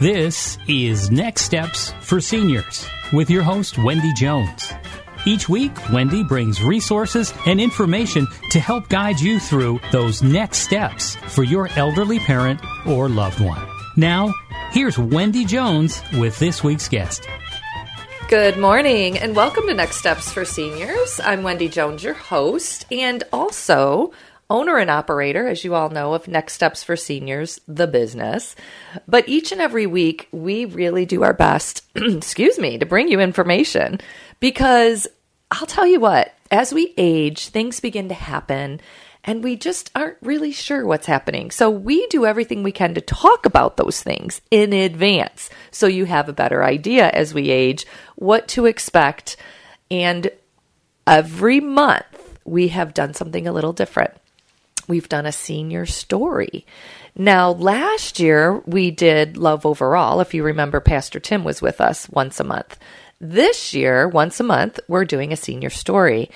This is Next Steps for Seniors with your host, Wendy Jones. Each week, Wendy brings resources and information to help guide you through those next steps for your elderly parent or loved one. Now, here's Wendy Jones with this week's guest. Good morning and welcome to Next Steps for Seniors. I'm Wendy Jones, your host, and also owner and operator, as you all know, of Next Steps for Seniors, the business. But each and every week, we really do our best, excuse me, to bring you information because I'll tell you what, as we age, things begin to happen and we just aren't really sure what's happening. So we do everything we can to talk about those things in advance so you have a better idea as we age what to expect. And every month, we have done something a little different we've done a senior story. Now, last year we did Love Overall. If you remember, Pastor Tim was with us once a month. This year, once a month, we're doing a senior story.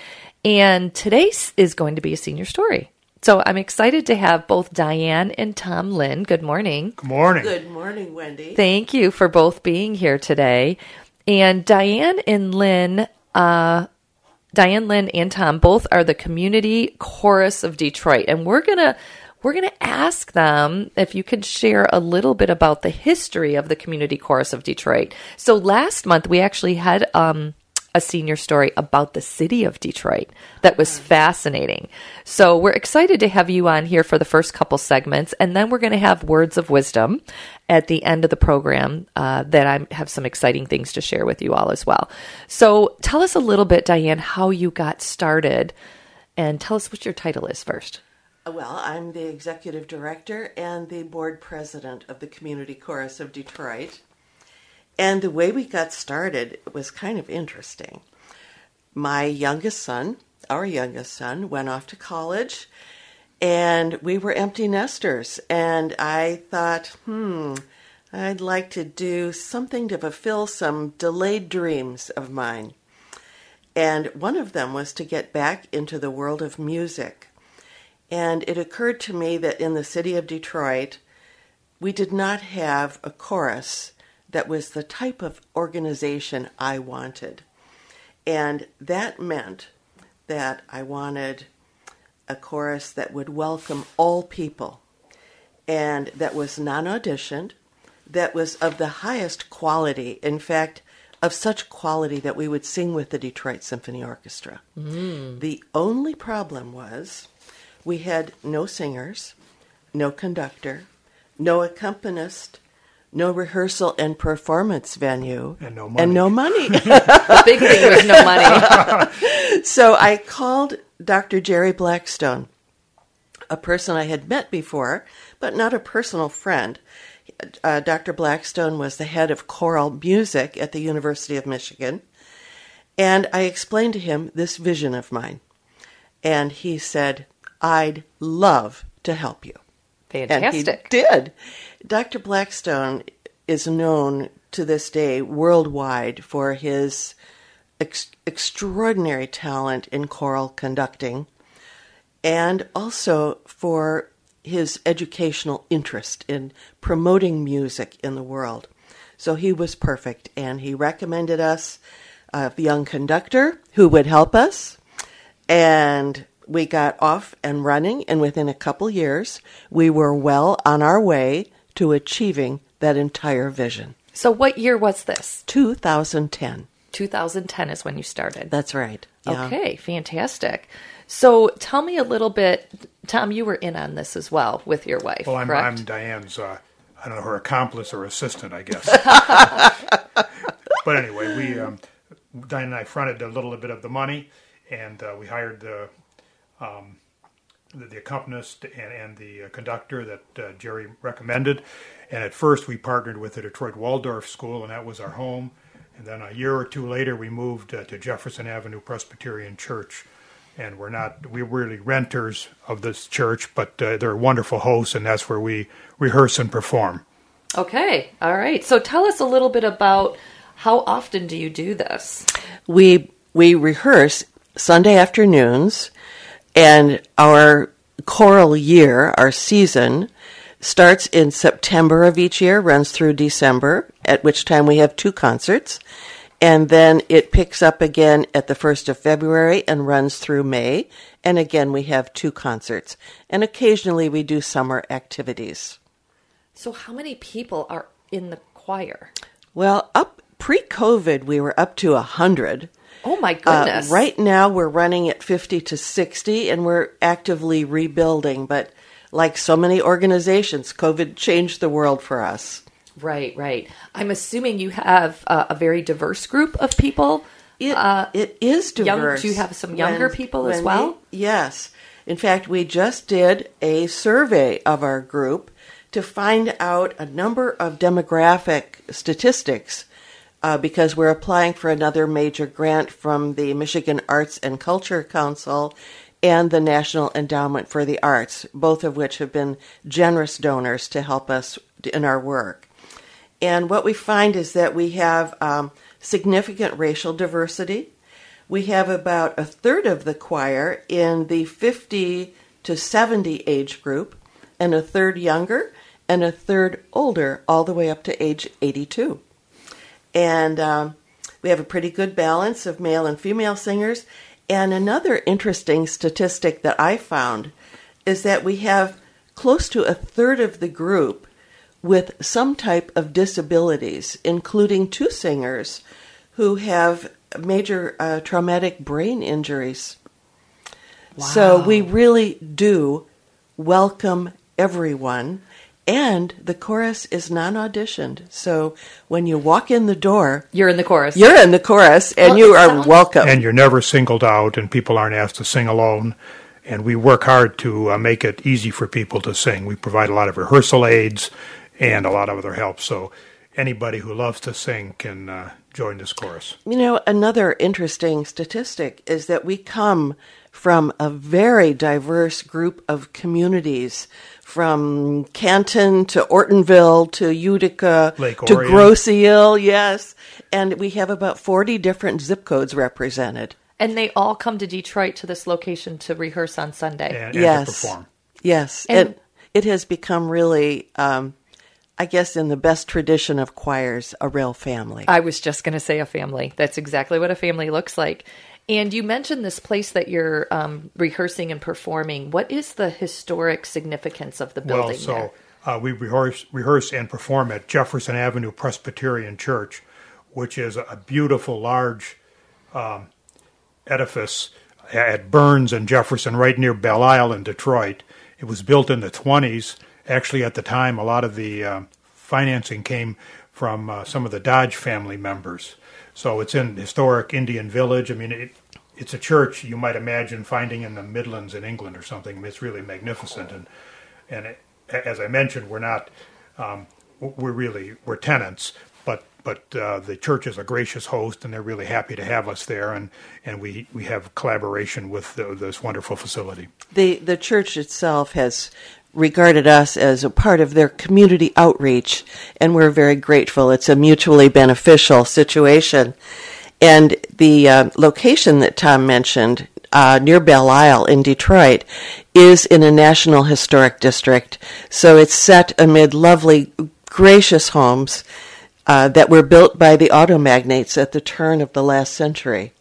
And today is going to be a senior story. So I'm excited to have both Dianne and Tom Linn. Good morning. Good morning. Good morning, Wendy. Thank you for both being here today. And Dianne and Linn uh, Dianne Linn and Tom both are the community chorus of Detroit. And we're going to we're going to ask them if you could share a little bit about the history of the community chorus of Detroit. So last month we actually had um, a senior story about the city of Detroit that was fascinating. So we're excited to have you on here for the first couple segments, and then we're going to have words of wisdom at the end of the program uh, that I have some exciting things to share with you all as well. So tell us a little bit, Dianne, how you got started, and tell us what your title is first. Well, I'm the executive director and the board president of the Community Chorus of Detroit. And the way we got started was kind of interesting. My youngest son, our youngest son, went off to college, and we were empty nesters. And I thought, hmm, I'd like to do something to fulfill some delayed dreams of mine. And one of them was to get back into the world of music. And it occurred to me that in the city of Detroit, we did not have a chorus that was the type of organization I wanted. And that meant that I wanted a chorus that would welcome all people and that was non auditioned, that was of the highest quality. In fact, of such quality that we would sing with the Detroit Symphony Orchestra. Mm. The only problem was we had no singers, no conductor, no accompanist, no rehearsal and performance venue, and no money. And no money. the big thing was no money. so I called Dr. Jerry Blackstone, a person I had met before, but not a personal friend. Uh, Dr. Blackstone was the head of choral music at the University of Michigan. And I explained to him this vision of mine. And he said, I'd love to help you. Fantastic. And he did. Dr. Blackstone is known to this day worldwide for his ex- extraordinary talent in choral conducting and also for his educational interest in promoting music in the world. So he was perfect, and he recommended us uh, a young conductor who would help us. And we got off and running, and within a couple years, we were well on our way to achieving that entire vision. So, what year was this? 2010. 2010 is when you started. That's right. Yeah. Okay, fantastic. So, tell me a little bit. Tom, you were in on this as well with your wife. Well, I'm, correct? I'm Dianne's, uh, I don't know, her accomplice or assistant, I guess. but anyway, we um, Dianne and I fronted a little bit of the money, and uh, we hired the um, the, the, accompanist and, and the uh, conductor that uh, Jerry recommended. And at first, we partnered with the Detroit Waldorf School, and that was our home. And then a year or two later, we moved uh, to Jefferson Avenue Presbyterian Church. And we're not, we're really renters of this church, but uh, they're wonderful hosts, and that's where we rehearse and perform. Okay, all right. So tell us a little bit about how often do you do this? We we rehearse Sunday afternoons, and our choral year, our season, starts in September of each year, runs through December, at which time we have two concerts. And then it picks up again at the 1st of February and runs through May. And again, we have two concerts. And occasionally we do summer activities. So, how many people are in the choir? Well, up pre COVID, we were up to a 100. Oh my goodness. Uh, right now, we're running at 50 to 60, and we're actively rebuilding. But like so many organizations, COVID changed the world for us. Right, right. I'm assuming you have uh, a very diverse group of people. It, uh, it is diverse. Young, do you have some younger when, people as well? We, yes. In fact, we just did a survey of our group to find out a number of demographic statistics uh, because we're applying for another major grant from the Michigan Arts and Culture Council and the National Endowment for the Arts, both of which have been generous donors to help us in our work. And what we find is that we have um, significant racial diversity. We have about a third of the choir in the 50 to 70 age group, and a third younger, and a third older, all the way up to age 82. And um, we have a pretty good balance of male and female singers. And another interesting statistic that I found is that we have close to a third of the group with some type of disabilities, including two singers who have major uh, traumatic brain injuries. Wow. So we really do welcome everyone. And the chorus is non auditioned. So when you walk in the door, you're in the chorus. You're in the chorus and well, you are sounds- welcome. And you're never singled out, and people aren't asked to sing alone. And we work hard to uh, make it easy for people to sing. We provide a lot of rehearsal aids and a lot of other help. So anybody who loves to sing can uh, join this chorus. You know, another interesting statistic is that we come from a very diverse group of communities from Canton to Ortonville to Utica Lake to Grosse Ile, yes. And we have about 40 different zip codes represented. And they all come to Detroit to this location to rehearse on Sunday. And, and yes. perform. Yes. And, and it has become really, um, I guess, in the best tradition of choirs, a real family. I was just going to say a family. That's exactly what a family looks like. And you mentioned this place that you're um, rehearsing and performing. What is the historic significance of the building? Well, so uh, we rehearse, rehearse and perform at Jefferson Avenue Presbyterian Church, which is a beautiful, large um, edifice at Burns and Jefferson, right near Belle Isle in Detroit. It was built in the 20s. Actually, at the time, a lot of the uh, financing came from uh, some of the Dodge family members. So it's in historic Indian Village. I mean, it, it's a church you might imagine finding in the Midlands in England or something. It's really magnificent, and and it, as I mentioned, we're not um, we're really we're tenants, but but uh, the church is a gracious host, and they're really happy to have us there, and and we we have collaboration with the, this wonderful facility. The the church itself has regarded us as a part of their community outreach, and we're very grateful. It's a mutually beneficial situation. And the uh, location that Tom mentioned uh, near Belle Isle in Detroit is in a National Historic District. So it's set amid lovely, gracious homes uh, that were built by the auto magnates at the turn of the last century.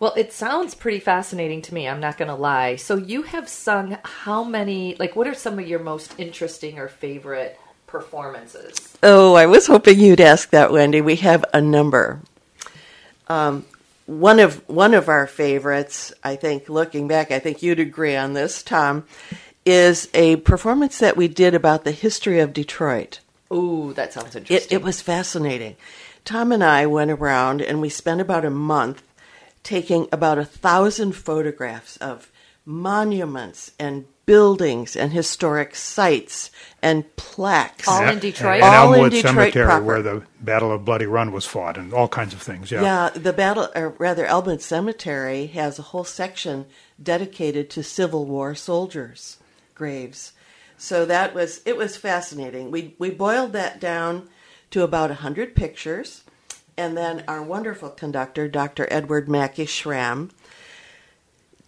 Well, it sounds pretty fascinating to me. I'm not going to lie. So you have sung how many? Like, what are some of your most interesting or favorite performances? Oh, I was hoping you'd ask that, Wendy. We have a number. Um, one of one of our favorites, I think, looking back, I think you'd agree on this, Tom, is a performance that we did about the history of Detroit. Ooh, that sounds interesting. It, it was fascinating. Tom and I went around and we spent about a month taking about a thousand photographs of monuments and buildings and historic sites and plaques. All in Detroit? And, and all Elmwood in Detroit Cemetery, proper. where the Battle of Bloody Run was fought, and all kinds of things. Yeah. Yeah, the battle, or rather, Elmwood Cemetery has a whole section dedicated to Civil War soldiers' graves. So that was it was fascinating. We we boiled that down to about hundred pictures, and then our wonderful conductor, Dr. Edward Maki-Schramm,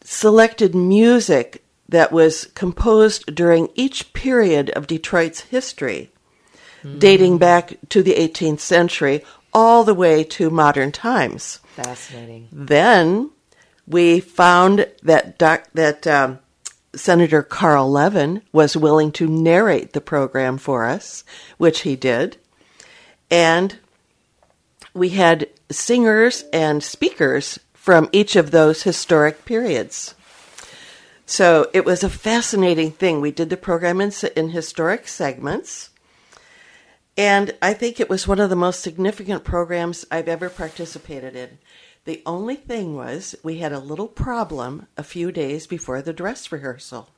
selected music that was composed during each period of Detroit's history, dating back to the 18th century all the way to modern times. Fascinating. Then we found that doc, that um, Senator Carl Levin was willing to narrate the program for us, which he did, and we had singers and speakers from each of those historic periods. So it was a fascinating thing. We did the program in, in historic segments. And I think it was one of the most significant programs I've ever participated in. The only thing was we had a little problem a few days before the dress rehearsal.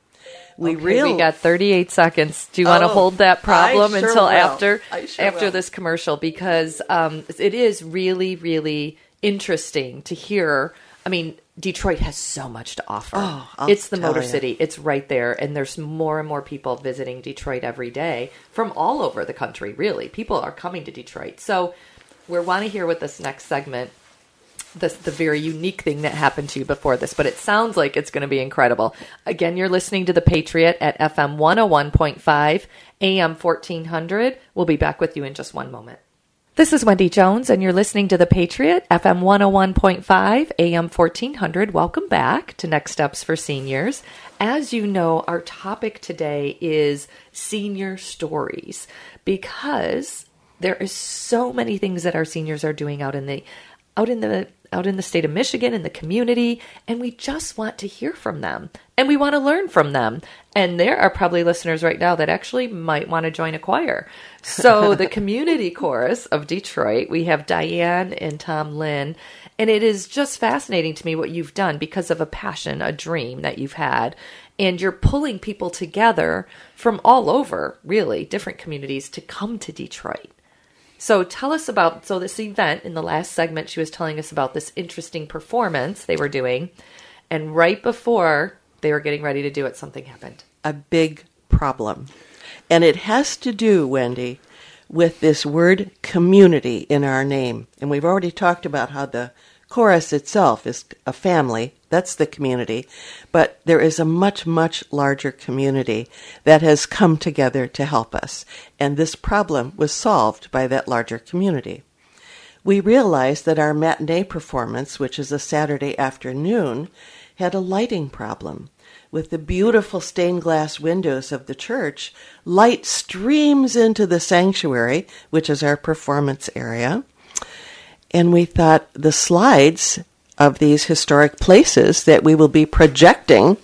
We okay, real we got 38 seconds. Do you want to Oh, hold that problem sure until will. after sure after will. this commercial because um, it is really really interesting to hear. I mean, Detroit has so much to offer. Oh, it's the Motor ya. City. It's right there, and there's more and more people visiting Detroit every day from all over the country. Really, people are coming to Detroit. So we want to hear what this next segment the, the very unique thing that happened to you before this, but it sounds like it's going to be incredible. Again, you're listening to The Patriot at FM 101.5, AM 1400. We'll be back with you in just one moment. This is Wendy Jones, and you're listening to The Patriot, FM 101.5, AM 1400. Welcome back to Next Steps for Seniors. As you know, our topic today is senior stories because there is so many things that our seniors are doing out in the out in the out in the state of Michigan in the community and we just want to hear from them and we want to learn from them. And there are probably listeners right now that actually might want to join a choir. So the community chorus of Detroit we have Dianne and Tom Linn and it is just fascinating to me what you've done because of a passion a dream that you've had and you're pulling people together from all over really different communities to come to Detroit so tell us about so this event in the last segment she was telling us about this interesting performance they were doing and right before they were getting ready to do it something happened. a big problem. And it has to do, Wendy, with this word community in our name. And we've already talked about how the chorus itself is a family. That's the community. But there is a much, much larger community that has come together to help us. And this problem was solved by that larger community. We realized that our matinee performance, which is a Saturday afternoon, had a lighting problem. With the beautiful stained glass windows of the church, light streams into the sanctuary, which is our performance area. And we thought the slides of these historic places that we will be projecting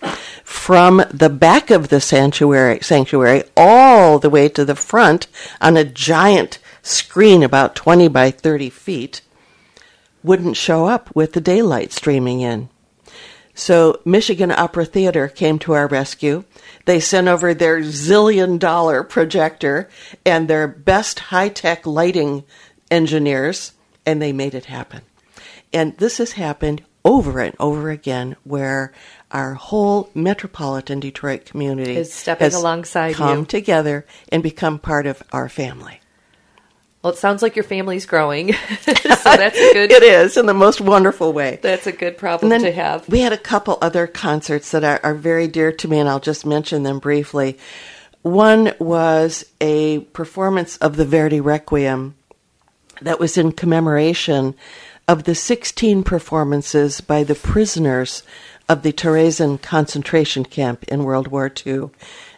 from the back of the sanctuary, sanctuary all the way to the front on a giant screen about 20 by 30 feet wouldn't show up with the daylight streaming in. So Michigan Opera Theater came to our rescue. They sent over their zillion dollar projector and their best high tech lighting engineers, and they made it happen. And this has happened over and over again where our whole metropolitan Detroit community Is stepping alongside come you. together and become part of our family. Well, it sounds like your family's growing, so that's a good. It is in the most wonderful way. That's a good problem to have. We had a couple other concerts that are, are very dear to me, and I'll just mention them briefly. One was a performance of the Verdi Requiem that was in commemoration of the 16 performances by the prisoners of the Terezin concentration camp in World War II.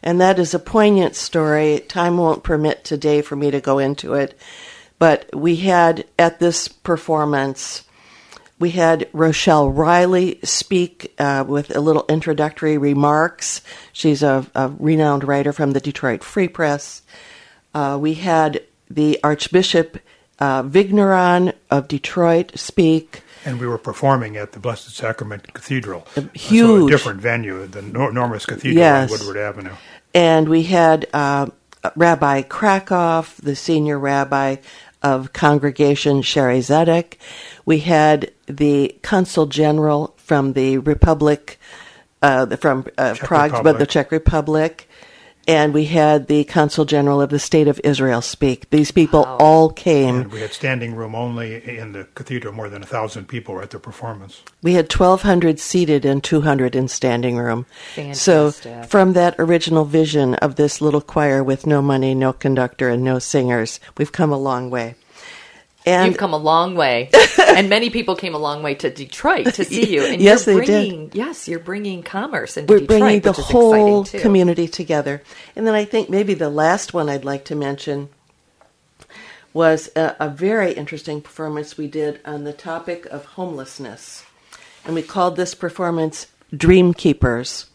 And that is a poignant story. Time won't permit today for me to go into it. But we had at this performance, we had Rochelle Riley speak uh, with a little introductory remarks. She's a, a renowned writer from the Detroit Free Press. Uh, we had the Archbishop uh, Vigneron of Detroit speak. And we were performing at the Blessed Sacrament Cathedral. So a huge- different venue, the enormous cathedral Yes. on Woodward Avenue. And we had uh, Rabbi Krakoff, the senior rabbi of Congregation Shaarey Zedek. We had the consul general from the Republic, uh, from uh, Prague, but the Czech Republic. And we had the consul general of the state of Israel speak. These people all came. And we had standing room only in the cathedral. More than a thousand people were at the performance. We had 1,200 seated and 200 in standing room. Fantastic. So, from that original vision of this little choir with no money, no conductor, and no singers, we've come a long way. And You've come a long way, and many people came a long way to Detroit to see you. And Yes, you're they did. bringing, Yes, you're bringing commerce into we're Detroit, bringing the whole community together. And then I think maybe the last one I'd like to mention was a, a very interesting performance we did on the topic of homelessness. And we called this performance Dream Keepers,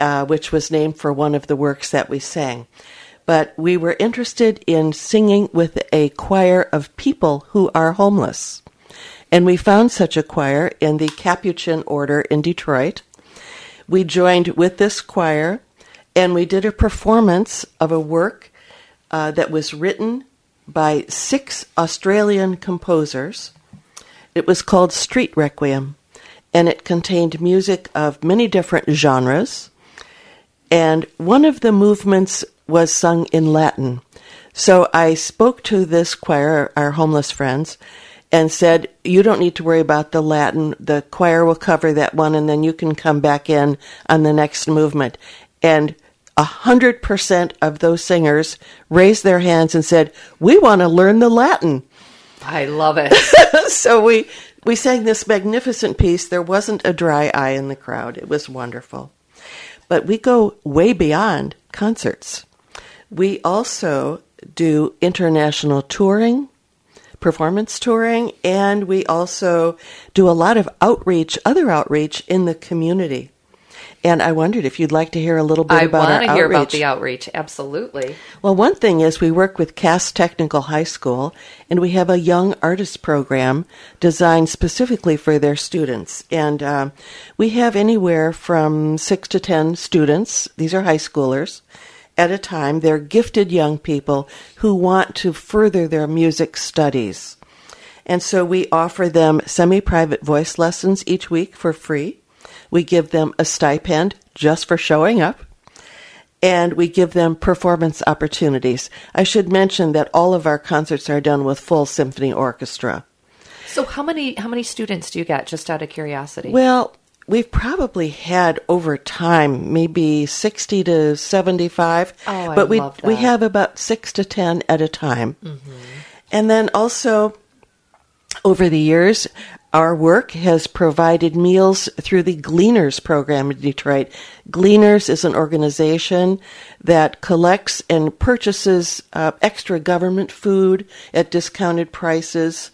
uh, which was named for one of the works that we sang. But we were interested in singing with a choir of people who are homeless. And we found such a choir in the Capuchin Order in Detroit. We joined with this choir and we did a performance of a work uh, that was written by six Australian composers. It was called Street Requiem, and it contained music of many different genres. And one of the movements was sung in Latin. So I spoke to this choir, our homeless friends, and said, You don't need to worry about the Latin. The choir will cover that one, and then you can come back in on the next movement. And a hundred percent of those singers raised their hands and said, We want to learn the Latin. I love it. so we we sang this magnificent piece. There wasn't a dry eye in the crowd. It was wonderful. But we go way beyond concerts. We also do international touring, performance touring, and we also do a lot of outreach, other outreach in the community. And I wondered if you'd like to hear a little bit I about our outreach. I want to hear about the outreach. Absolutely. Well, one thing is we work with Cass Technical High School, and we have a young artist program designed specifically for their students. And uh, we have anywhere from six to ten students. These are high schoolers at a time. They're gifted young people who want to further their music studies. And so we offer them semi private voice lessons each week for free. We give them a stipend just for showing up and we give them performance opportunities. I should mention that all of our concerts are done with full symphony orchestra. So how many how many students do you get? Just out of curiosity. Well, we've probably had over time maybe 60 to 75, Oh, but we we have about 6 to 10 at a time. And then also over the years our work has provided meals through the Gleaners program in Detroit. Gleaners is an organization that collects and purchases uh, extra government food at discounted prices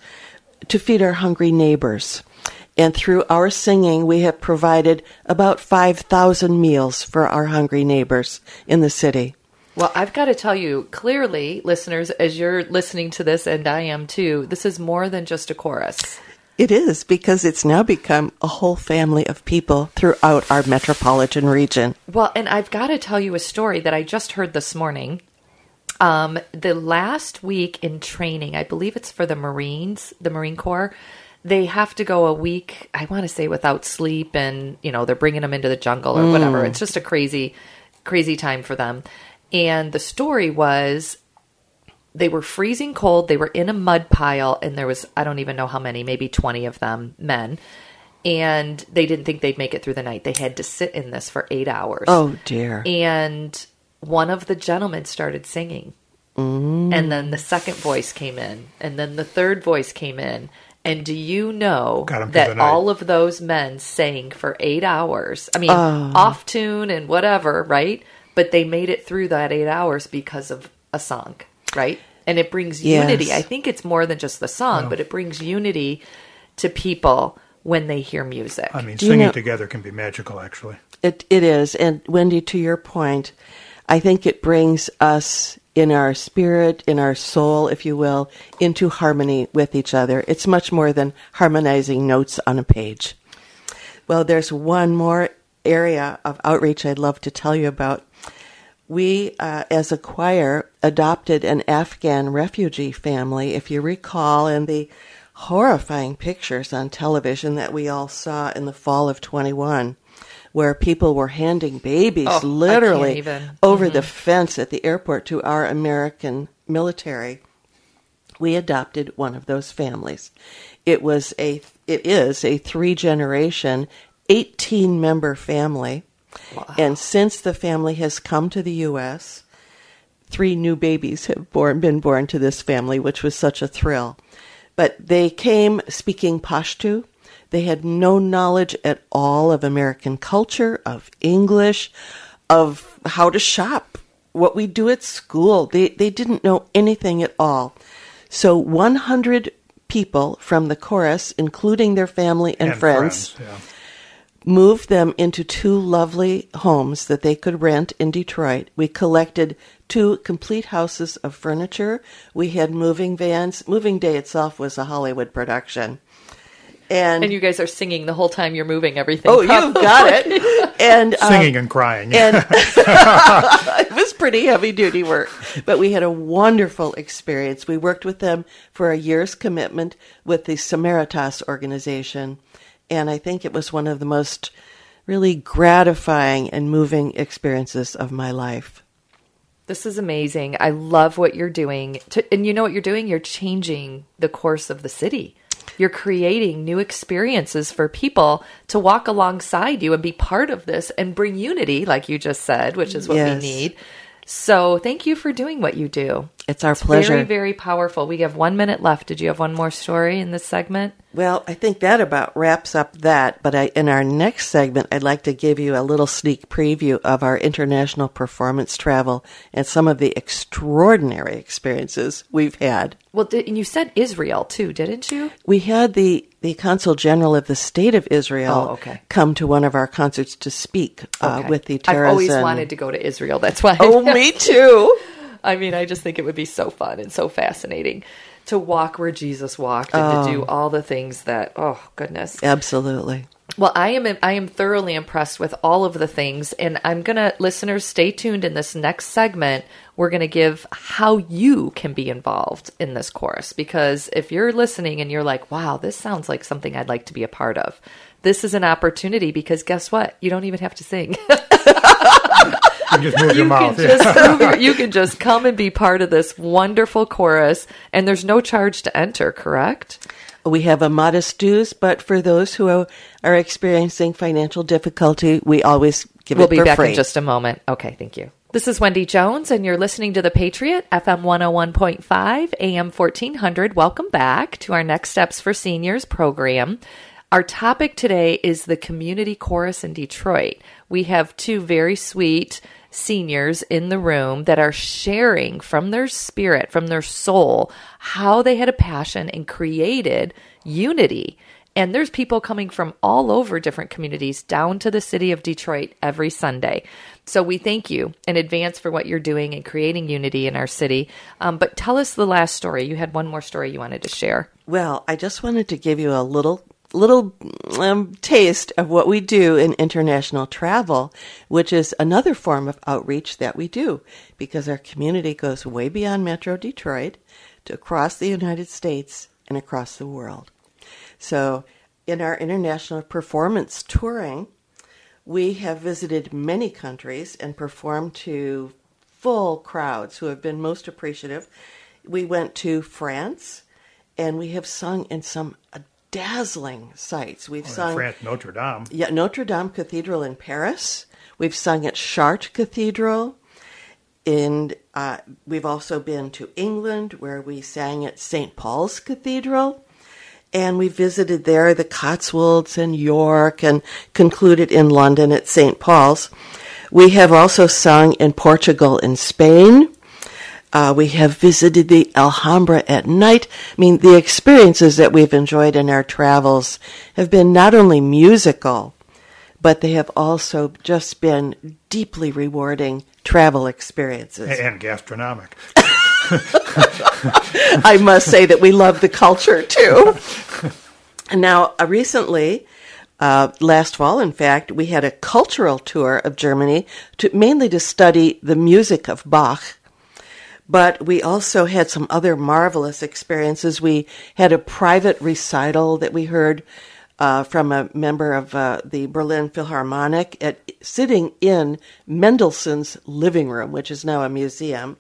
to feed our hungry neighbors. And through our singing, we have provided about 5,000 meals for our hungry neighbors in the city. Well, I've got to tell you clearly, listeners, as you're listening to this, and I am too, this is more than just a chorus. It is because it's now become a whole family of people throughout our metropolitan region. Well, and I've got to tell you a story that I just heard this morning. Um, the last week in training, I believe it's for the Marines, the Marine Corps, they have to go a week, I want to say without sleep and, you know, they're bringing them into the jungle or whatever. Mm. It's just a crazy crazy time for them. And the story was they were freezing cold, they were in a mud pile and there was I don't even know how many, maybe 20 of them men. And they didn't think they'd make it through the night. They had to sit in this for 8 hours. Oh, dear. And one of the gentlemen started singing. Mm. And then the second voice came in, and then the third voice came in. And do you know Got 'em through the that all of those men sang for eight hours? I mean, Oh. off tune and whatever, right? But they made it through that eight hours because of a song, right? And it brings Yes. unity. I think it's more than just the song, but it brings unity to people when they hear music. I mean, Do you singing know- together can be magical, actually. It it is, and Wendy, to your point, I think it brings us in our spirit, in our soul, if you will, into harmony with each other. It's much more than harmonizing notes on a page. Well, there's one more area of outreach I'd love to tell you about. We, uh, as a choir, adopted an Afghan refugee family, if you recall, in the horrifying pictures on television that we all saw in the fall of 21, where people were handing babies Oh, literally over the fence at the airport to our American military. We adopted one of those families. It was a it is a three generation, 18 member family. And since the family has come to the US, three new babies have born, been born to this family, which was such a thrill. But they came speaking Pashto. They had no knowledge at all of American culture, of English, of how to shop, what we do at school. They, they didn't know anything at all. So 100 people from the chorus, including their family and, friends, yeah. moved them into two lovely homes that they could rent in Detroit. We collected two complete houses of furniture. We had moving vans. Moving Day itself was a Hollywood production. And, and you guys are singing the whole time you're moving everything. oh, you've got it. And um, Singing and crying. and it was pretty heavy duty work, but we had a wonderful experience. We worked with them for a year's commitment with the Samaritas organization, and I think it was one of the most really gratifying and moving experiences of my life. This is amazing. I love what you're doing. To, and you know what you're doing? You're changing the course of the city. You're creating new experiences for people to walk alongside you and be part of this and bring unity, like you just said, which is what Yes. we need. So thank you for doing what you do. It's our It's pleasure. Very, very powerful. We have one minute left. Did you have one more story in this segment? Well, I think that about wraps up that. But I, in our next segment, I'd like to give you a little sneak preview of our international performance travel and some of the extraordinary experiences we've had. Well, did, and you said Israel too, didn't you? We had the, the consul general of the state of Israel Oh, okay. come to one of our concerts to speak uh, Okay. with the I've always Terrorism- wanted to go to Israel. That's why. Oh, me too. I mean, I just think it would be so fun and so fascinating to walk where Jesus walked and to do all the things that. Oh goodness. Absolutely. Well, I am I am thoroughly impressed with all of the things, and I'm gonna listeners stay tuned. In this next segment, we're gonna give how you can be involved in this course because if you're listening and you're like, "Wow, this sounds like something I'd like to be a part of," this is an opportunity because guess what? You don't even have to sing. You just move your you mouth. can just move your, you can just come and be part of this wonderful chorus, and there's no charge to enter. Correct? We have a modest dues, but for those who are, are experiencing financial difficulty, we always give We'll it be back free. in just a moment. Okay, thank you. This is Wendy Jones, and you're listening to The Patriot, FM 101.5, AM 1400. Welcome back to our Next Steps for Seniors program. Our topic today is the Community Chorus in Detroit. We have two very sweet seniors in the room that are sharing from their spirit, from their soul, how they had a passion and created unity. And there's people coming from all over different communities down to the city of Detroit every Sunday. So we thank you in advance for what you're doing and creating unity in our city. Um, but tell us the last story. You had one more story you wanted to share. Well, I just wanted to give you a little little um, taste of what we do in international travel, which is another form of outreach that we do because our community goes way beyond Metro Detroit to across the United States and across the world. So, in our international performance touring, we have visited many countries and performed to full crowds who have been most appreciative. We went to France and we have sung in some dazzling sights. We've Oh, sung France, Notre Dame. yeah, Notre Dame Cathedral in Paris. We've sung at Chartres Cathedral. And uh, we've also been to England, where we sang at St. Paul's Cathedral. And we visited there the Cotswolds and York and concluded in London at St. Paul's. We have also sung in Portugal and Spain. Uh, we have visited the Alhambra at night. I mean, the experiences that we've enjoyed in our travels have been not only musical, but they have also just been deeply rewarding travel experiences. And gastronomic. I must say that we love the culture too. now, uh, recently, uh, last fall, in fact, we had a cultural tour of Germany, to, mainly to study the music of Bach. But we also had some other marvelous experiences. We had a private recital that we heard uh, from a member of uh, the Berlin Philharmonic at sitting in Mendelssohn's living room, which is now a museum.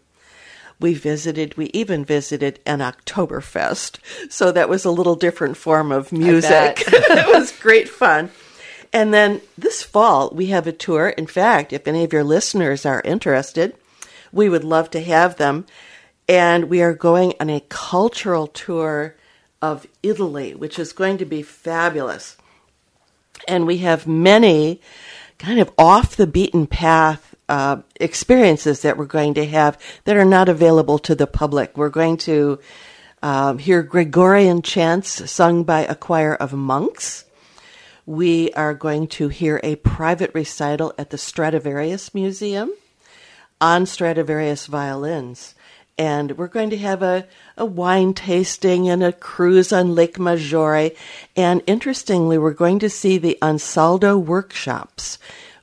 We visited, we even visited an Oktoberfest. So that was a little different form of music. it was great fun. And then this fall, we have a tour. In fact, if any of your listeners are interested, we would love to have them. And we are going on a cultural tour of Italy, which is going to be fabulous. And we have many kind of off the beaten path uh, experiences that we're going to have that are not available to the public. We're going to um, hear Gregorian chants sung by a choir of monks. We are going to hear a private recital at the Stradivarius Museum on Stradivarius violins. And we're going to have a, a wine tasting and a cruise on Lake Maggiore. And interestingly, we're going to see the Ansaldo workshops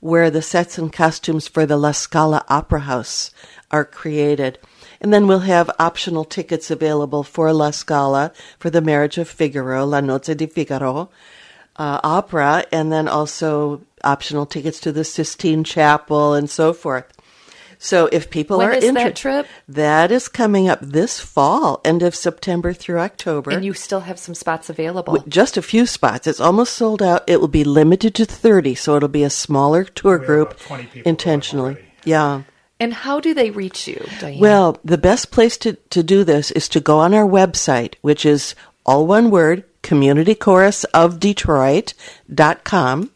where the sets and costumes for the La Scala Opera House are created. And then we'll have optional tickets available for La Scala, for the Marriage of Figaro, La Nozze di Figaro uh, opera, and then also optional tickets to the Sistine Chapel and so forth. So if people When are is that interested, trip? that is coming up this fall, end of September through October. And you still have some spots available. With just a few spots. It's almost sold out. It will be limited to 30, so it'll be a smaller tour group intentionally. Yeah. And how do they reach you, Dianne? Well, the best place to, to do this is to go on our website, which is all one word, communitychorusofdetroit.com,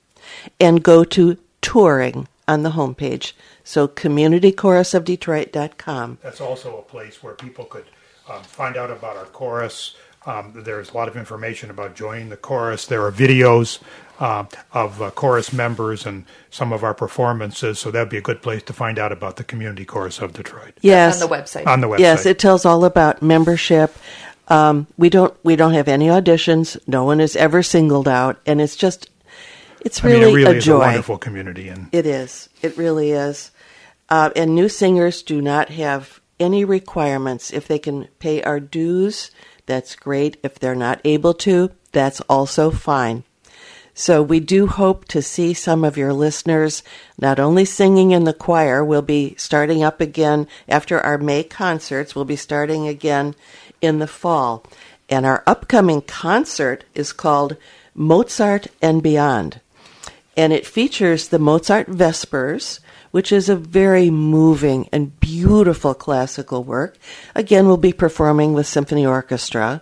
and go to touring on the homepage. So communitychorusofdetroit.com. That's also a place where people could um, find out about our chorus. Um, there's a lot of information about joining the chorus. There are videos uh, of uh, chorus members and some of our performances. So that'd be a good place to find out about the Community Chorus of Detroit. Yes, on the website. On the website. Yes, it tells all about membership. Um, we don't we don't have any auditions. No one is ever singled out, and it's just it's I really, mean, it really a is joy. a wonderful community, and It is. It really is. Uh, and new singers do not have any requirements. If they can pay our dues, that's great. If they're not able to, that's also fine. So we do hope to see some of your listeners not only singing in the choir, we'll be starting up again after our May concerts, we'll be starting again in the fall. And our upcoming concert is called Mozart and Beyond and it features the Mozart Vespers, which is a very moving and beautiful classical work. Again, we'll be performing with symphony orchestra.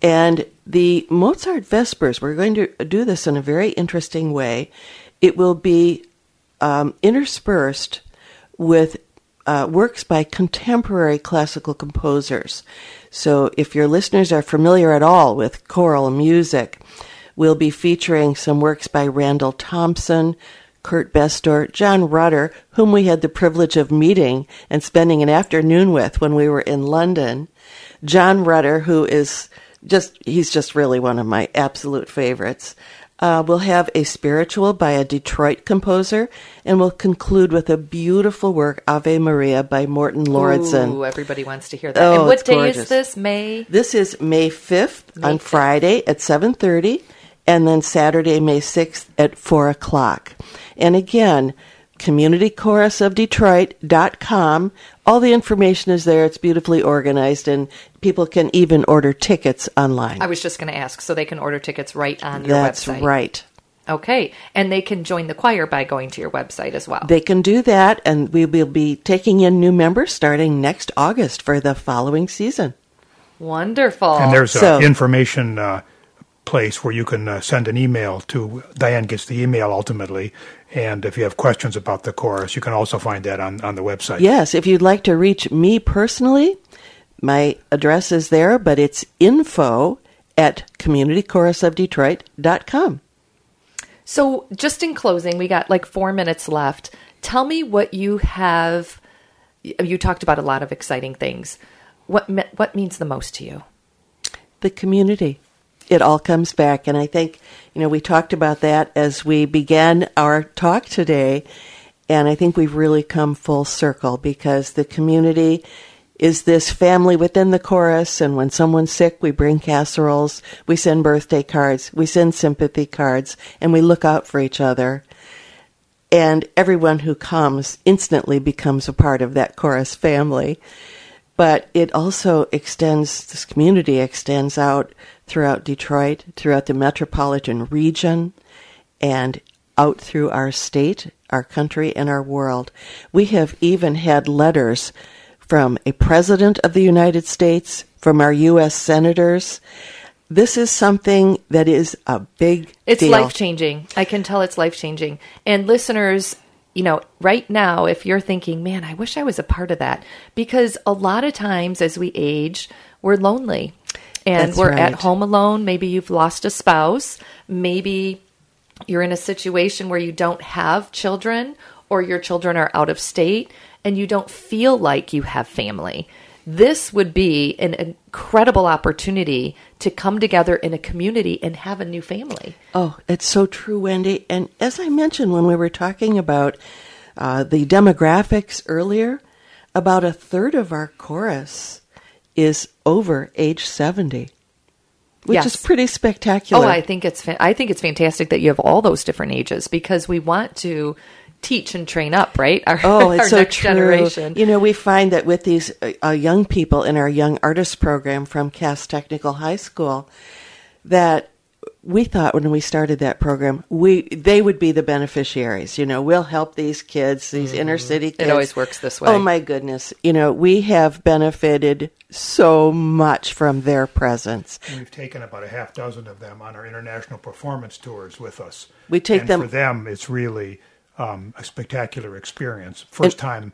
And the Mozart Vespers, we're going to do this in a very interesting way. It will be um, interspersed with uh, works by contemporary classical composers. So, if your listeners are familiar at all with choral music, we'll be featuring some works by Randall Thompson, Kurt Bestor, John Rutter, whom we had the privilege of meeting and spending an afternoon with when we were in London. John Rutter, who is just, he's just really one of my absolute favorites. Uh, we'll have a spiritual by a Detroit composer, and we'll conclude with a beautiful work, Ave Maria, by Morton Lauridsen. Ooh, everybody wants to hear that. Oh, and what day gorgeous. is this? May? This is May 5th May on 5th. Friday at 7.30, and then Saturday, May 6th at 4 o'clock. And again, communitychorusofdetroit.com. All the information is there. It's beautifully organized, and people can even order tickets online. I was just going to ask, so they can order tickets right on your That's website. right. Okay. And they can join the choir by going to your website as well. They can do that, and we will be taking in new members starting next August for the following season. Wonderful. And there's So- an information uh, place where you can uh, send an email to Dianne gets the email ultimately, and if you have questions about the chorus, you can also find that on, on the website. Yes, if you'd like to reach me personally, my address is there, but it's info at communitychorusofdetroit.com. So, just in closing, we got like four minutes left. Tell me what you have. You talked about a lot of exciting things. What me- what means the most to you? The community. It all comes back. And I think, you know, we talked about that as we began our talk today. And I think we've really come full circle because the community is this family within the chorus. And when someone's sick, we bring casseroles, we send birthday cards, we send sympathy cards, and we look out for each other. And everyone who comes instantly becomes a part of that chorus family. But it also extends, this community extends out throughout Detroit, throughout the metropolitan region, and out through our state, our country, and our world. We have even had letters from a president of the United States, from our U.S. senators. This is something that is a big It's life changing. I can tell it's life changing. And listeners, you know, right now, if you're thinking, man, I wish I was a part of that, because a lot of times as we age, we're lonely and That's we're right. at home alone. Maybe you've lost a spouse. Maybe you're in a situation where you don't have children or your children are out of state and you don't feel like you have family. This would be an incredible opportunity to come together in a community and have a new family. Oh, it's so true, Wendy. And as I mentioned when we were talking about uh, the demographics earlier, about a third of our chorus is over age 70, which Yes. is pretty spectacular. Oh, I think it's fa- I think it's fantastic that you have all those different ages because we want to teach and train up, right? Our, Oh, it's our so next true. generation. You know, we find that with these uh, young people in our young artist program from Cass Technical High School, that we thought when we started that program, we they would be the beneficiaries. You know, we'll help these kids, these inner city kids. Mm-hmm. always works this way. Oh my goodness! You know, we have benefited so much from their presence. We've taken about a half dozen of them on our international performance tours with us. We take and them- for them. It's really um, a spectacular experience. First time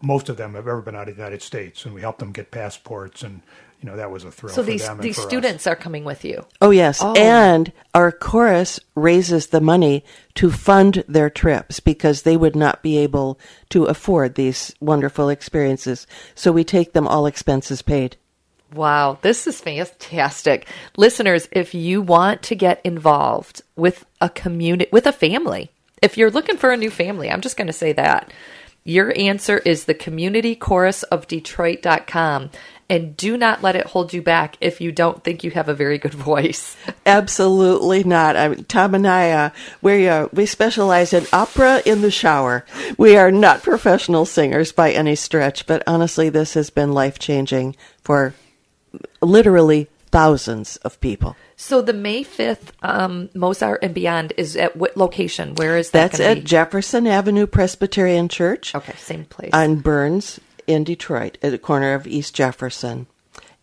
most of them have ever been out of the United States, and we helped them get passports, and you know that was a thrill so for these them. and these for us. students are coming with you. Oh, yes. Oh. And our chorus raises the money to fund their trips because they would not be able to afford these wonderful experiences. So we take them all expenses paid. Wow, this is fantastic. Listeners, if you want to get involved with a community, with a family, if you're looking for a new family, I'm just going to say that. Your answer is the communitychorusofdetroit.com. And do not let it hold you back if you don't think you have a very good voice. Absolutely not. I mean, Tom and I, uh, we uh, we specialize in opera in the shower. We are not professional singers by any stretch, but honestly, this has been life changing for literally thousands of people. So the May 5th um, Mozart and Beyond is at what location? Where is that That's at be? Jefferson Avenue Presbyterian Church. Okay, same place. on Burns in Detroit, at the corner of East Jefferson.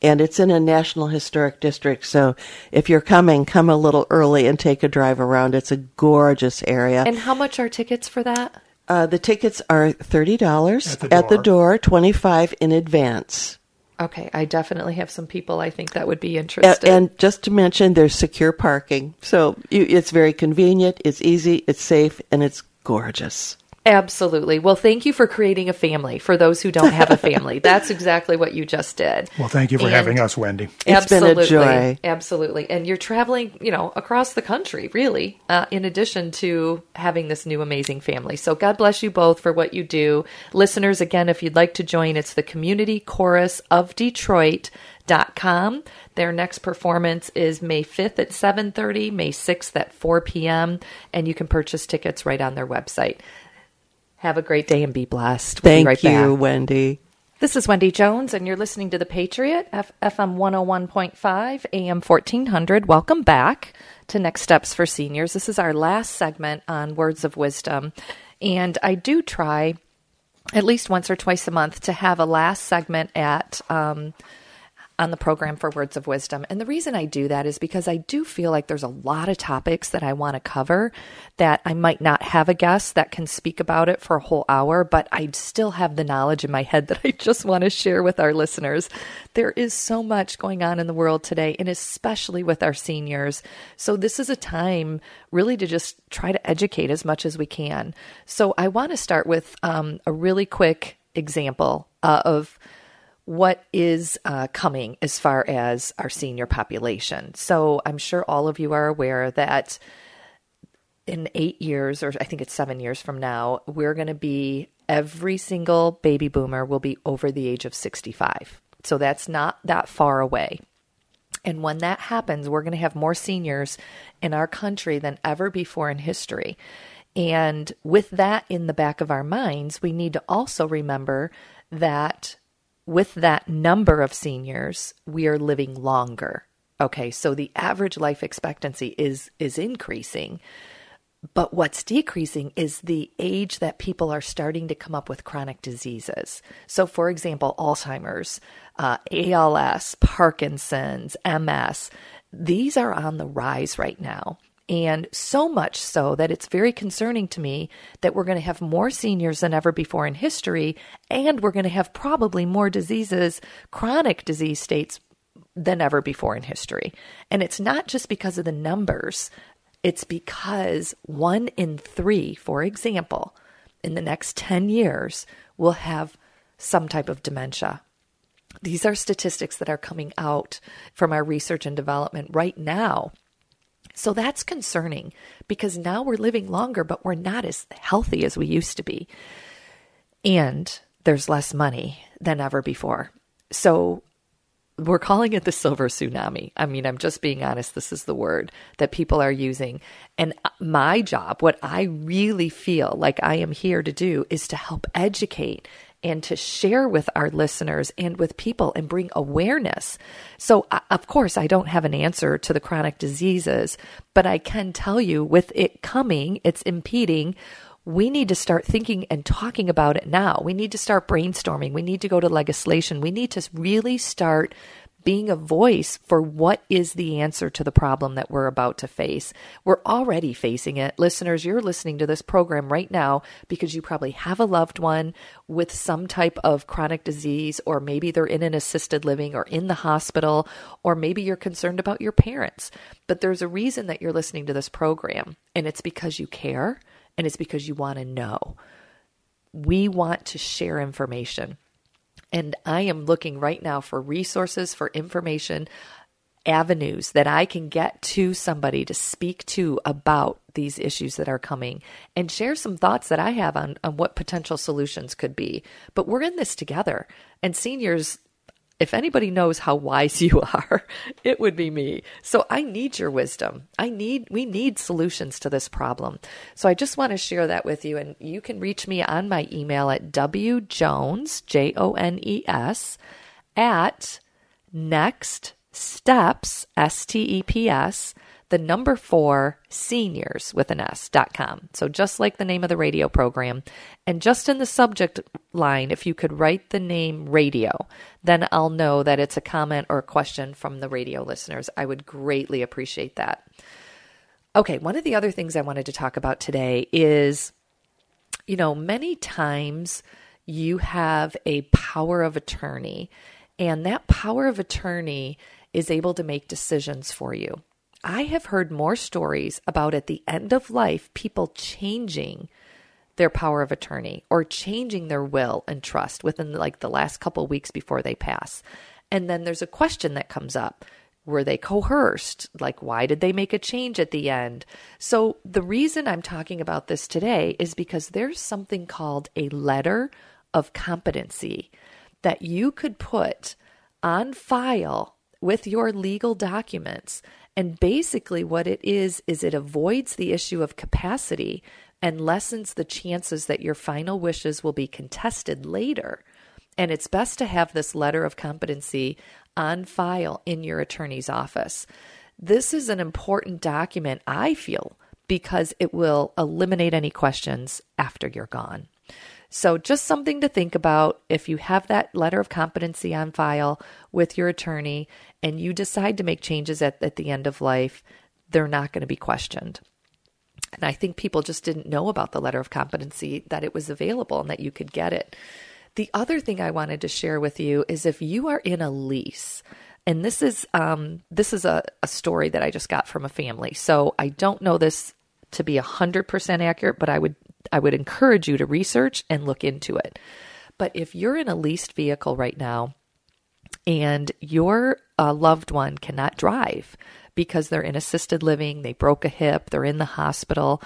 And it's in a National Historic District, so if you're coming, come a little early and take a drive around. It's a gorgeous area. and how much are tickets for that? uh, the tickets are thirty dollars At the at the door. door, twenty five in advance. Okay, I definitely have some people I think that would be interested. and just to mention, there's secure parking, so you, it's very convenient. It's easy, it's safe, and it's gorgeous. Absolutely. Well, thank you for creating a family for those who don't have a family. That's exactly what you just did. Well, thank you for And- having us, Wendy. It's been a absolutely, joy. Absolutely. And you're traveling, you know, across the country, really, uh, in addition to having this new amazing family. So God bless you both for what you do. Listeners, again, if you'd like to join, it's the Community Chorus of Detroit. Dot com. Their next performance is May 5th at 7:30, May 6th at 4 p.m., and you can purchase tickets right on their website. Have a great day and be blessed. We'll be Thank right you, back. Wendy. This is Wendy Jones, and you're listening to The Patriot, F- FM 101.5, AM 1400. Welcome back to Next Steps for Seniors. This is our last segment on Words of Wisdom. And I do try at least once or twice a month to have a last segment at. Um, on the program for Words of Wisdom. And the reason I do that is because I do feel like there's a lot of topics that I want to cover that I might not have a guest that can speak about it for a whole hour, but I still have the knowledge in my head that I just want to share with our listeners. There is so much going on in the world today, and especially with our seniors. So this is a time really to just try to educate as much as we can. So I want to start with um, a really quick example uh, of what is uh, coming as far as our senior population. So I'm sure all of you are aware that in eight years, or I think it's seven years from now, we're going to be every single baby boomer will be over the age of 65. So that's not that far away. And when that happens, we're going to have more seniors in our country than ever before in history. And with that in the back of our minds, we need to also remember that with that number of seniors, we are living longer. Okay, so the average life expectancy is is increasing. But what's decreasing is the age that people are starting to come up with chronic diseases. So, for example, Alzheimer's, uh, ALS, Parkinson's, MS, these are on the rise right now. And so much so that it's very concerning to me that we're going to have more seniors than ever before in history, and we're going to have probably more diseases, chronic disease states than ever before in history. And it's not just because of the numbers, it's because one in three, for example, in the next 10 years will have some type of dementia. These are statistics that are coming out from our research and development right now. So that's concerning because now we're living longer, but we're not as healthy as we used to be. And there's less money than ever before. So we're calling it the silver tsunami. I mean, I'm just being honest. This is the word that people are using. And my job, what I really feel like I am here to do, is to help educate and to share with our listeners and with people and bring awareness. So, uh, of course, I don't have an answer to the chronic diseases, but I can tell you with it coming, it's impeding we need to start thinking and talking about it now. We need to start brainstorming. We need to go to legislation. We need to really start being a voice for what is the answer to the problem that we're about to face. We're already facing it. Listeners, you're listening to this program right now because you probably have a loved one with some type of chronic disease, or maybe they're in an assisted living or in the hospital, or maybe you're concerned about your parents. But there's a reason that you're listening to this program, and it's because you care and it's because you want to know. We want to share information. And I am looking right now for resources, for information, avenues that I can get to somebody to speak to about these issues that are coming and share some thoughts that I have on, on what potential solutions could be. But we're in this together. And seniors, if anybody knows how wise you are, it would be me. So I need your wisdom. I need, we need solutions to this problem. So I just want to share that with you. And you can reach me on my email at wjones, J O N E S, at next steps, S T E P S, the number four seniors with an S dot com. So just like the name of the radio program. And just in the subject line, if you could write the name radio, then I'll know that it's a comment or a question from the radio listeners. I would greatly appreciate that. Okay, one of the other things I wanted to talk about today is you know, many times you have a power of attorney, and that power of attorney is able to make decisions for you. I have heard more stories about at the end of life people changing their power of attorney or changing their will and trust within like the last couple weeks before they pass. And then there's a question that comes up. Were they coerced? Like, why did they make a change at the end? So, the reason I'm talking about this today is because there's something called a letter of competency that you could put on file with your legal documents. And basically, what it is, is it avoids the issue of capacity and lessens the chances that your final wishes will be contested later. And it's best to have this letter of competency on file in your attorney's office. This is an important document, I feel, because it will eliminate any questions after you're gone. So, just something to think about if you have that letter of competency on file with your attorney and you decide to make changes at, at the end of life, they're not going to be questioned. And I think people just didn't know about the letter of competency, that it was available and that you could get it. The other thing I wanted to share with you is if you are in a lease, and this is um, this is a, a story that I just got from a family. So I don't know this to be hundred percent accurate, but I would I would encourage you to research and look into it. But if you're in a leased vehicle right now and your uh, loved one cannot drive because they're in assisted living, they broke a hip, they're in the hospital,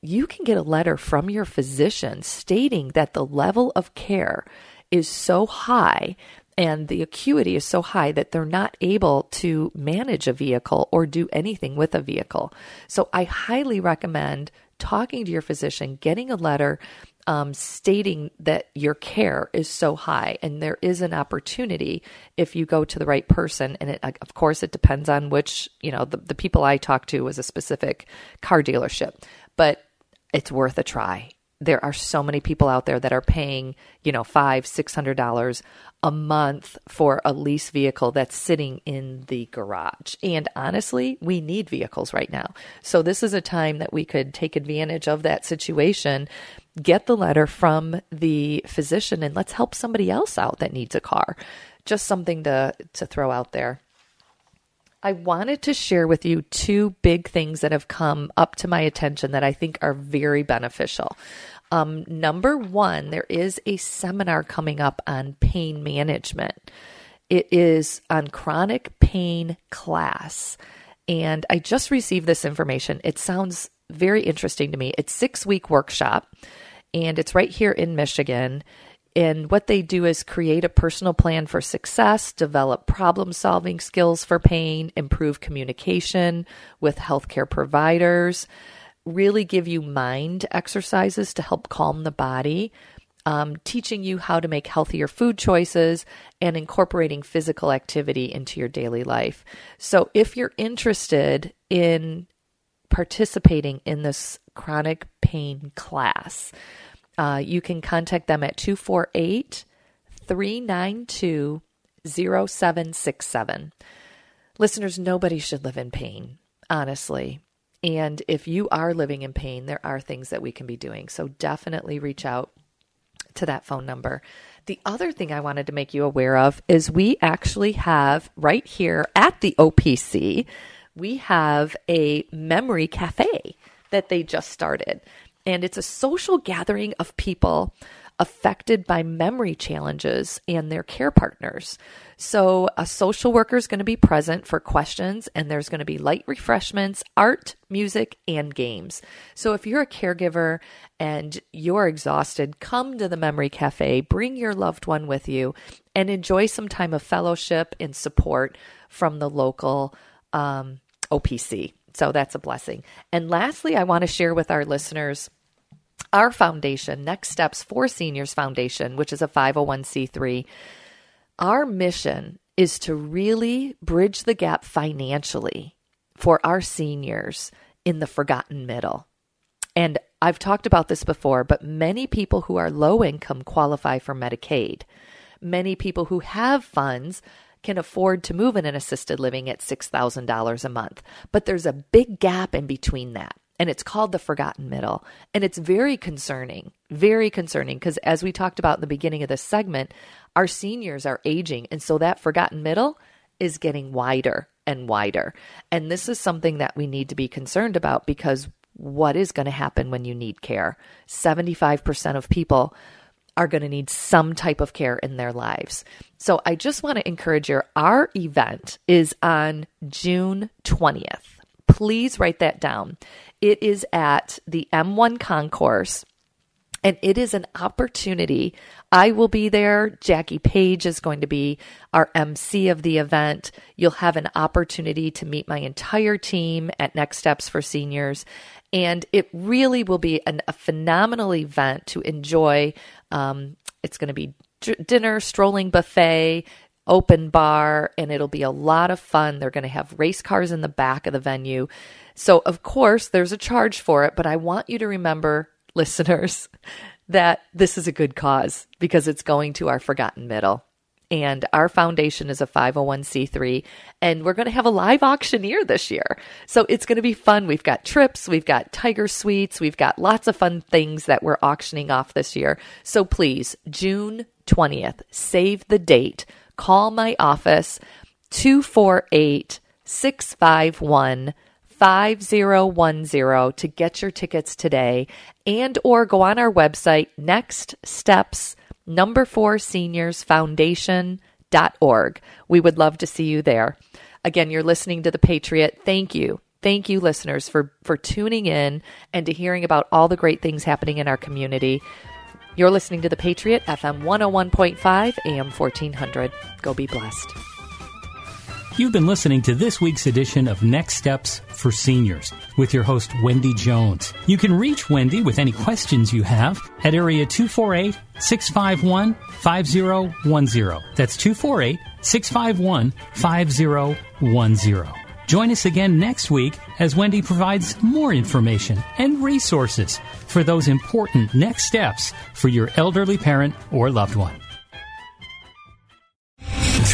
you can get a letter from your physician stating that the level of care is so high and the acuity is so high that they're not able to manage a vehicle or do anything with a vehicle. So I highly recommend talking to your physician, getting a letter um, stating that your care is so high and there is an opportunity if you go to the right person and it, of course it depends on which you know the, the people i talked to was a specific car dealership but it's worth a try. There are so many people out there that are paying, you know, five, six hundred dollars a month for a lease vehicle that's sitting in the garage. And honestly, we need vehicles right now. So this is a time that we could take advantage of that situation, get the letter from the physician, and let's help somebody else out that needs a car. Just something to to throw out there. I wanted to share with you two big things that have come up to my attention that I think are very beneficial. Um, number one, there is a seminar coming up on pain management. It is on chronic pain class. And I just received this information. It sounds very interesting to me. It's six week workshop and it's right here in Michigan. And what they do is create a personal plan for success, develop problem solving skills for pain, improve communication with healthcare providers, really give you mind exercises to help calm the body, um, teaching you how to make healthier food choices, and incorporating physical activity into your daily life. So if you're interested in participating in this chronic pain class, uh, you can contact them at 248 392 0767. Listeners, nobody should live in pain, honestly. And if you are living in pain, there are things that we can be doing. So definitely reach out to that phone number. The other thing I wanted to make you aware of is we actually have right here at the OPC, we have a memory cafe that they just started and it's a social gathering of people affected by memory challenges and their care partners. So, a social worker is going to be present for questions, and there's going to be light refreshments, art, music, and games. So, if you're a caregiver and you're exhausted, come to the Memory Cafe, bring your loved one with you, and enjoy some time of fellowship and support from the local um, OPC. So that's a blessing. And lastly, I want to share with our listeners our foundation, Next Steps for Seniors Foundation, which is a 501c3. Our mission is to really bridge the gap financially for our seniors in the forgotten middle. And I've talked about this before, but many people who are low income qualify for Medicaid. Many people who have funds can afford to move in an assisted living at $6,000 a month. But there's a big gap in between that. And it's called the forgotten middle. And it's very concerning, very concerning, because as we talked about in the beginning of this segment, our seniors are aging. And so that forgotten middle is getting wider and wider. And this is something that we need to be concerned about because what is going to happen when you need care. 75% of people are going to need some type of care in their lives. So I just want to encourage you. Our event is on June 20th. Please write that down. It is at the M1 Concourse and it is an opportunity. I will be there. Jackie Page is going to be our MC of the event. You'll have an opportunity to meet my entire team at Next Steps for Seniors. And it really will be an, a phenomenal event to enjoy. Um, it's going to be dinner, strolling buffet, open bar, and it'll be a lot of fun. They're going to have race cars in the back of the venue. So, of course, there's a charge for it, but I want you to remember listeners that this is a good cause because it's going to our forgotten middle. And our foundation is a 501c3, and we're going to have a live auctioneer this year. So it's going to be fun. We've got trips, we've got Tiger Suites, we've got lots of fun things that we're auctioning off this year. So please, June 20th, save the date. Call my office, 248 651 5010 to get your tickets today and or go on our website next steps number 4 seniors foundation.org. We would love to see you there. Again, you're listening to The Patriot. Thank you. Thank you listeners for for tuning in and to hearing about all the great things happening in our community. You're listening to The Patriot FM 101.5 AM 1400. Go be blessed. You've been listening to this week's edition of Next Steps for Seniors with your host, Wendy Jones. You can reach Wendy with any questions you have at area 248 651 5010. That's 248 651 5010. Join us again next week as Wendy provides more information and resources for those important next steps for your elderly parent or loved one.